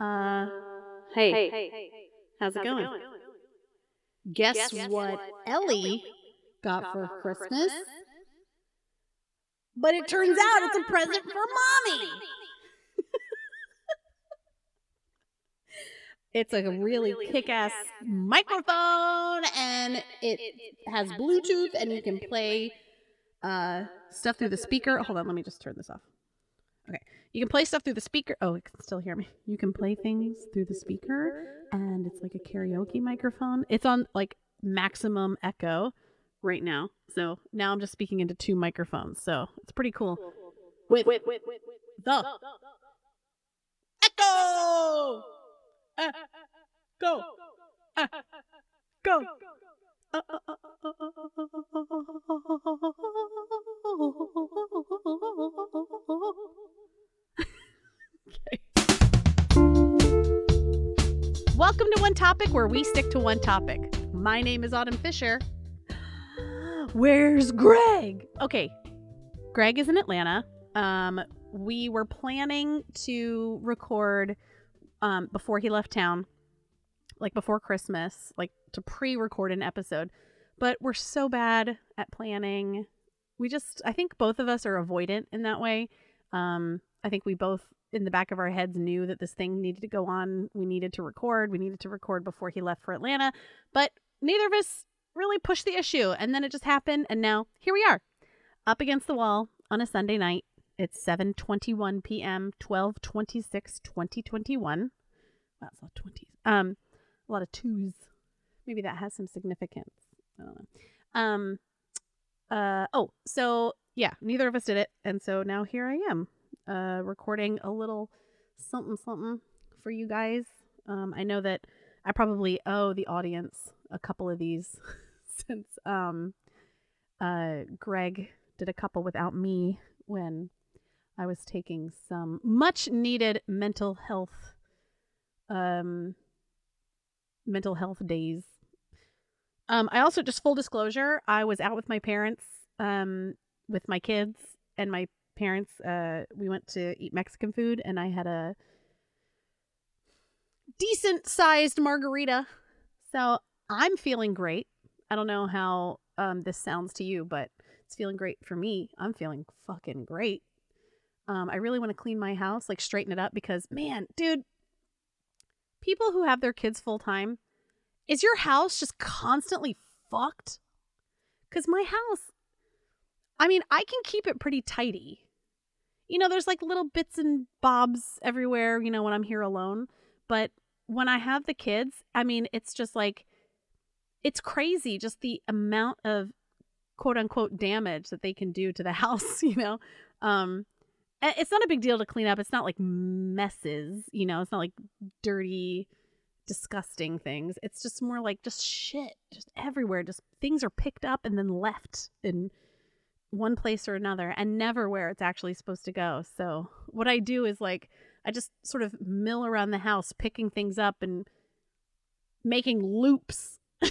Uh, hey, hey, how's it going? Guess, what Ellie got for Christmas? But it turns out it's a present for mommy. it's a really kick-ass microphone, and it has Bluetooth, and you can play uh, stuff through the speaker. Hold on, let me just turn this off. Okay. You can play stuff through the speaker. Oh, it can still hear me. You can play things through the speaker, and it's like a karaoke microphone. It's on like maximum echo right now. So now I'm just speaking into two microphones. So it's pretty cool. With, with, with, with, the echo. Uh, go. Uh, go. okay. One Topic, where we stick to one topic. My name is Autumn Fisher. Where's Greg? Okay, Greg is in Atlanta. Um, we were planning to record um, before he left town, like before Christmas, like to pre-record an episode. But we're so bad at planning. We just, I think both of us are avoidant in that way. Um, I think we both, in the back of our heads, knew that this thing needed to go on. We needed to record. We needed to record before he left for Atlanta. But neither of us really pushed the issue. And then it just happened. And now here we are, up against the wall on a Sunday night. It's 7:21 p.m. 12/26 2021. Wow, that's a lot of 20s. Um a lot of twos. Maybe that has some significance. I don't know. Um uh oh, so yeah, neither of us did it. And so now here I am uh recording a little something something for you guys. Um I know that I probably owe the audience a couple of these since um uh Greg did a couple without me when I was taking some much needed mental health um mental health days. Um I also just full disclosure, I was out with my parents um with my kids and my parents uh we went to eat Mexican food and I had a decent sized margarita. So I'm feeling great. I don't know how um this sounds to you, but it's feeling great for me. I'm feeling fucking great. Um, I really want to clean my house, like straighten it up because, man, dude, people who have their kids full time, is your house just constantly fucked? Because my house, I mean, I can keep it pretty tidy. You know, there's like little bits and bobs everywhere, you know, when I'm here alone. But when I have the kids, I mean, it's just like, it's crazy just the amount of quote unquote damage that they can do to the house, you know? Um, it's not a big deal to clean up. It's not like messes, you know, it's not like dirty, disgusting things. It's just more like just shit, just everywhere. Just things are picked up and then left in one place or another and never where it's actually supposed to go. So, what I do is like, I just sort of mill around the house, picking things up and making loops.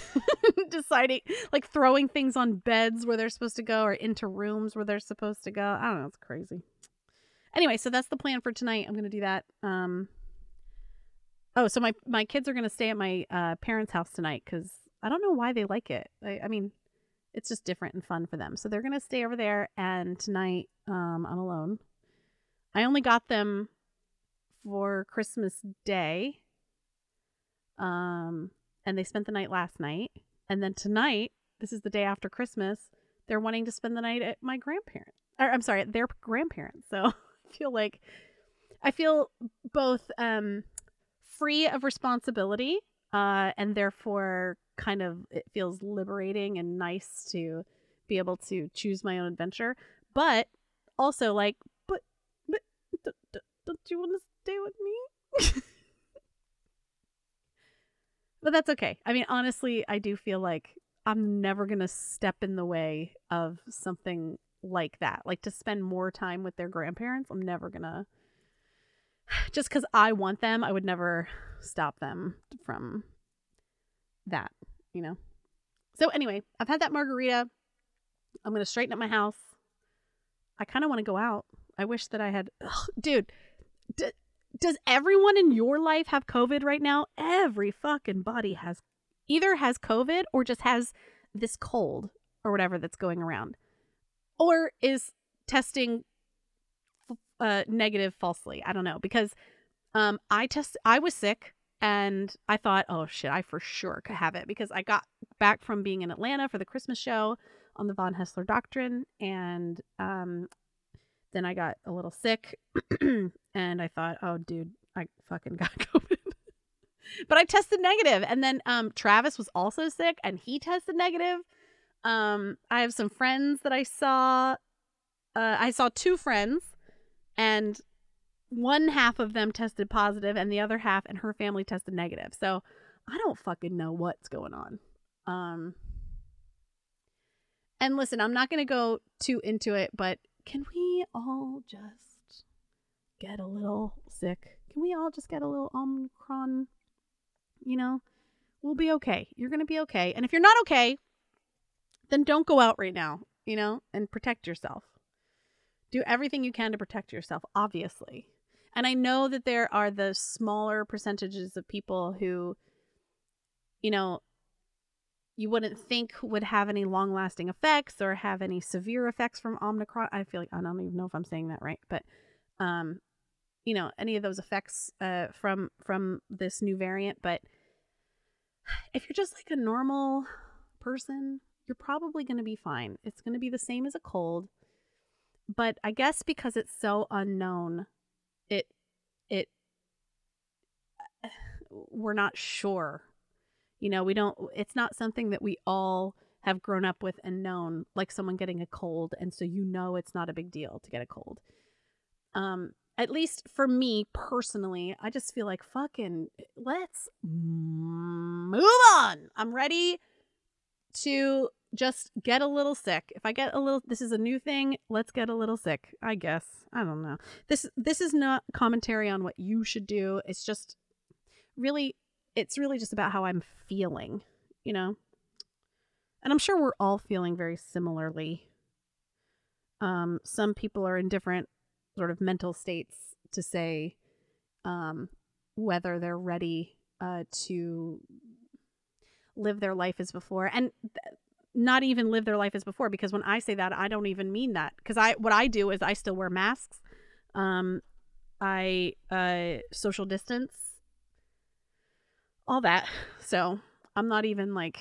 deciding like throwing things on beds where they're supposed to go or into rooms where they're supposed to go. I don't know, it's crazy anyway, so that's the plan for tonight. I'm gonna do that. Um. Oh, so my my kids are gonna stay at my uh, parents' house tonight because I don't know why they like it. I, I mean, it's just different and fun for them. So they're gonna stay over there, and tonight um, I'm alone. I only got them for Christmas Day. Um, and they spent the night last night, and then tonight, this is the day after Christmas. They're wanting to spend the night at my grandparents. Or I'm sorry, at their grandparents. So I feel like I feel both um, free of responsibility uh, and therefore kind of it feels liberating and nice to be able to choose my own adventure. But also like, but but don't you want to stay with me? but that's okay. I mean, honestly, I do feel like I'm never gonna step in the way of something like that. Like to spend more time with their grandparents. I'm never gonna just because I want them, I would never stop them from that, you know? So, anyway, I've had that margarita. I'm going to straighten up my house. I kind of want to go out. I wish that I had, ugh, dude, d- does everyone in your life have COVID right now? Every fucking body has either has COVID or just has this cold or whatever that's going around, or is testing uh, negative falsely. I don't know because um, I test. I was sick and I thought, oh shit, I for sure could have it because I got back from being in Atlanta for the Christmas show on the Von Haessler Doctrine, and um, then I got a little sick, and I thought, oh dude, I fucking got COVID. but I tested negative, and then um, Travis was also sick, and he tested negative. Um, I have some friends that I saw. Uh, I saw two friends, and one half of them tested positive and the other half and her family tested negative. So I don't fucking know what's going on. Um and listen, I'm not going to go too into it, but can we all just get a little sick? Can we all just get a little Omicron? You know, we'll be okay. You're going to be okay. And if you're not okay, then don't go out right now, you know, and protect yourself. Do everything you can to protect yourself, obviously. And I know that there are the smaller percentages of people who, you know, you wouldn't think would have any long lasting effects or have any severe effects from Omicron. I feel like I don't even know if I'm saying that right, but um, you know, any of those effects uh from from this new variant. But if you're just like a normal person, you're probably gonna be fine. It's gonna be the same as a cold. But I guess because it's so unknown, it it we're not sure. You know we don't it's not something that we all have grown up with and known like someone getting a cold and so you know it's not a big deal to get a cold. Um at least for me personally i just feel like fucking let's move on. I'm ready to just get a little sick. If I get a little this is a new thing, let's get a little sick, I guess. I don't know. This this is not commentary on what you should do. It's just really it's really just about how I'm feeling, you know? And I'm sure we're all feeling very similarly. Um some people are in different sort of mental states to say um whether they're ready uh to live their life as before and th- not even live their life as before because when I say that I don't even mean that because I what I do is I still wear masks um I uh social distance all that so I'm not even like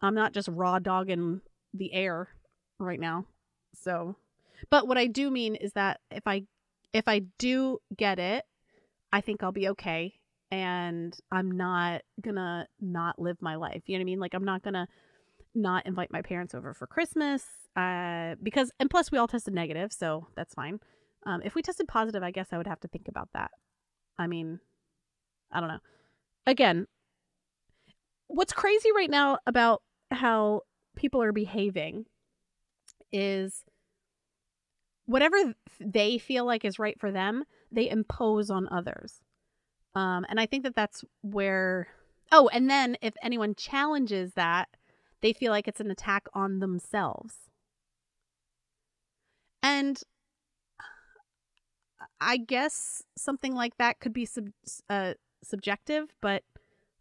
I'm not just raw dogging the air right now so but what I do mean is that if I if I do get it I think I'll be okay and I'm not gonna not live my life. You know what I mean? Like I'm not gonna not invite my parents over for Christmas. Uh, because and plus we all tested negative, so that's fine. Um, if we tested positive, I guess I would have to think about that. I mean, I don't know. Again, what's crazy right now about how people are behaving is whatever they feel like is right for them, they impose on others. Um, and I think that that's where. Oh, and then if anyone challenges that, they feel like it's an attack on themselves. And I guess something like that could be sub- uh, subjective, but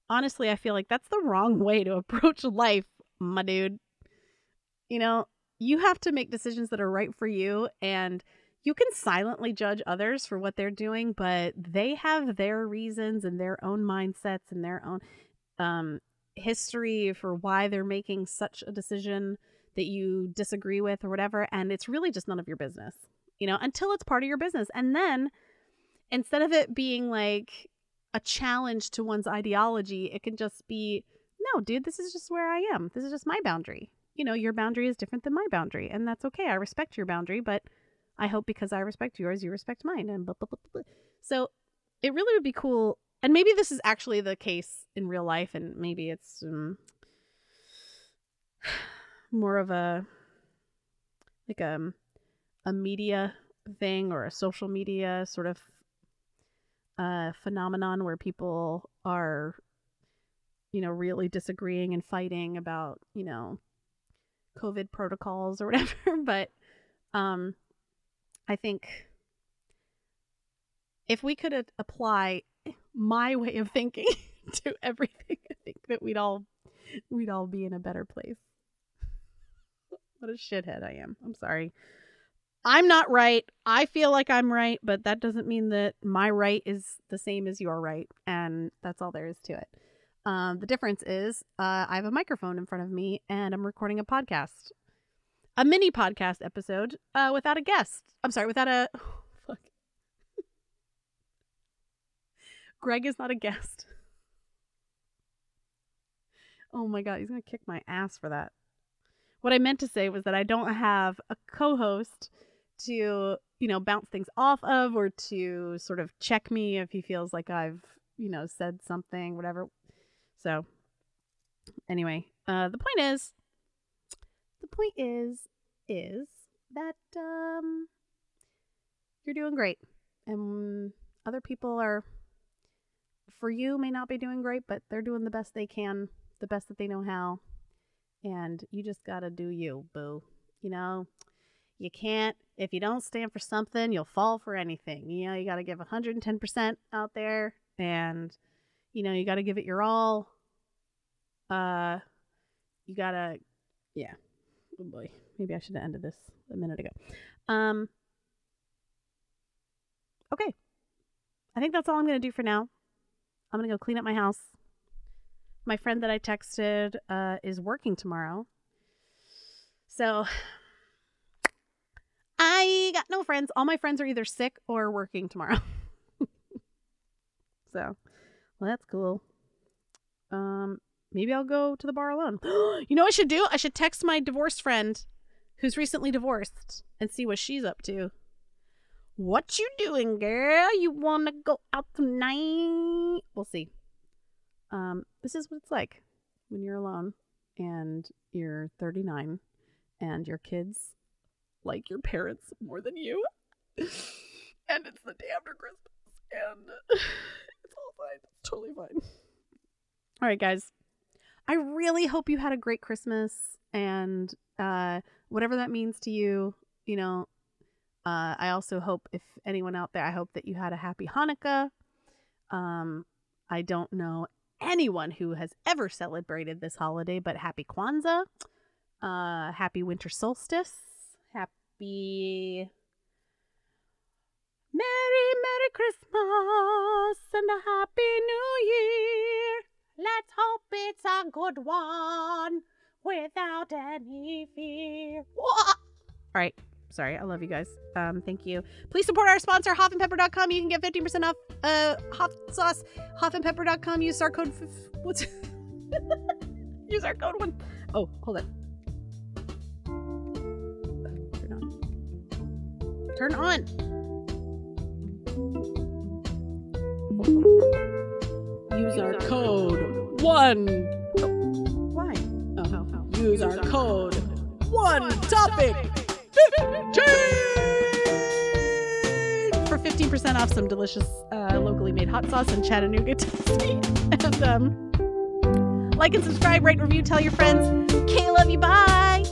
honestly, I feel like that's the wrong way to approach life, my dude. You know, you have to make decisions that are right for you and you can silently judge others for what they're doing, but they have their reasons and their own mindsets and their own um, history for why they're making such a decision that you disagree with or whatever. And it's really just none of your business, you know, until it's part of your business. And then instead of it being like a challenge to one's ideology, it can just be, no, dude, this is just where I am. This is just my boundary. You know, your boundary is different than my boundary. And that's okay. I respect your boundary, but I hope because I respect yours, you respect mine. And blah, blah, blah, blah. so it really would be cool. And maybe this is actually the case in real life, and maybe it's um, more of a like a um, a media thing or a social media sort of uh, phenomenon where people are, you know, really disagreeing and fighting about, you know, COVID protocols or whatever. but um, I think if we could a- apply my way of thinking to everything, I think that we'd all we'd all be in a better place. What a shithead I am. I'm sorry. I'm not right. I feel like I'm right, but that doesn't mean that my right is the same as your right, and that's all there is to it. Um, the difference is uh, I have a microphone in front of me, and I'm recording a podcast, a mini podcast episode uh, without a guest. I'm sorry, without a. Greg is not a guest. Oh my god, he's gonna kick my ass for that. What I meant to say was that I don't have a co-host to, you know, bounce things off of or to sort of check me if he feels like I've, you know, said something, whatever. So, anyway, uh the point is the point is is that um you're doing great. And other people are for you may not be doing great, but they're doing the best they can, the best that they know how. And you just got to do you, boo. You know, you can't, if you don't stand for something, you'll fall for anything. You know, you got to give 110% out there and, you know, you got to give it your all. Uh, you got to, yeah. Oh boy. Maybe I should have ended this a minute ago. Um, okay. I think that's all I'm going to do for now. I'm going to go clean up my house. My friend that I texted uh, is working tomorrow. So I got no friends. All my friends are either sick or working tomorrow. so, well, that's cool. Um, maybe I'll go to the bar alone. you know what I should do? I should text my divorced friend who's recently divorced and see what she's up to. What you doing, girl? You wanna go out tonight? We'll see. Um, this is what it's like when you're alone and you're 39 and your kids like your parents more than you. and it's the day after Christmas and it's all fine. It's totally fine. All right, guys. I really hope you had a great Christmas and uh whatever that means to you, you know, uh, I also hope if anyone out there, I hope that you had a happy Hanukkah. Um, I don't know anyone who has ever celebrated this holiday, but happy Kwanzaa, uh, happy winter solstice, happy Merry Merry Christmas and a happy New Year. Let's hope it's a good one without any fear. All right. Sorry, I love you guys. Um, thank you. Please support our sponsor, hoffandpepper.com. You can get 15% off uh, hot sauce. Hoffandpepper.com. Use our code. F- what's. Use our code one. Oh, hold on. Turn on. Turn on. Use our code one. Oh, why? Oh, use our code one topic. 15 for 15% off some delicious uh, locally made hot sauce in Chattanooga, Tennessee. And um, like and subscribe, rate, review, tell your friends. Okay, love you. Bye.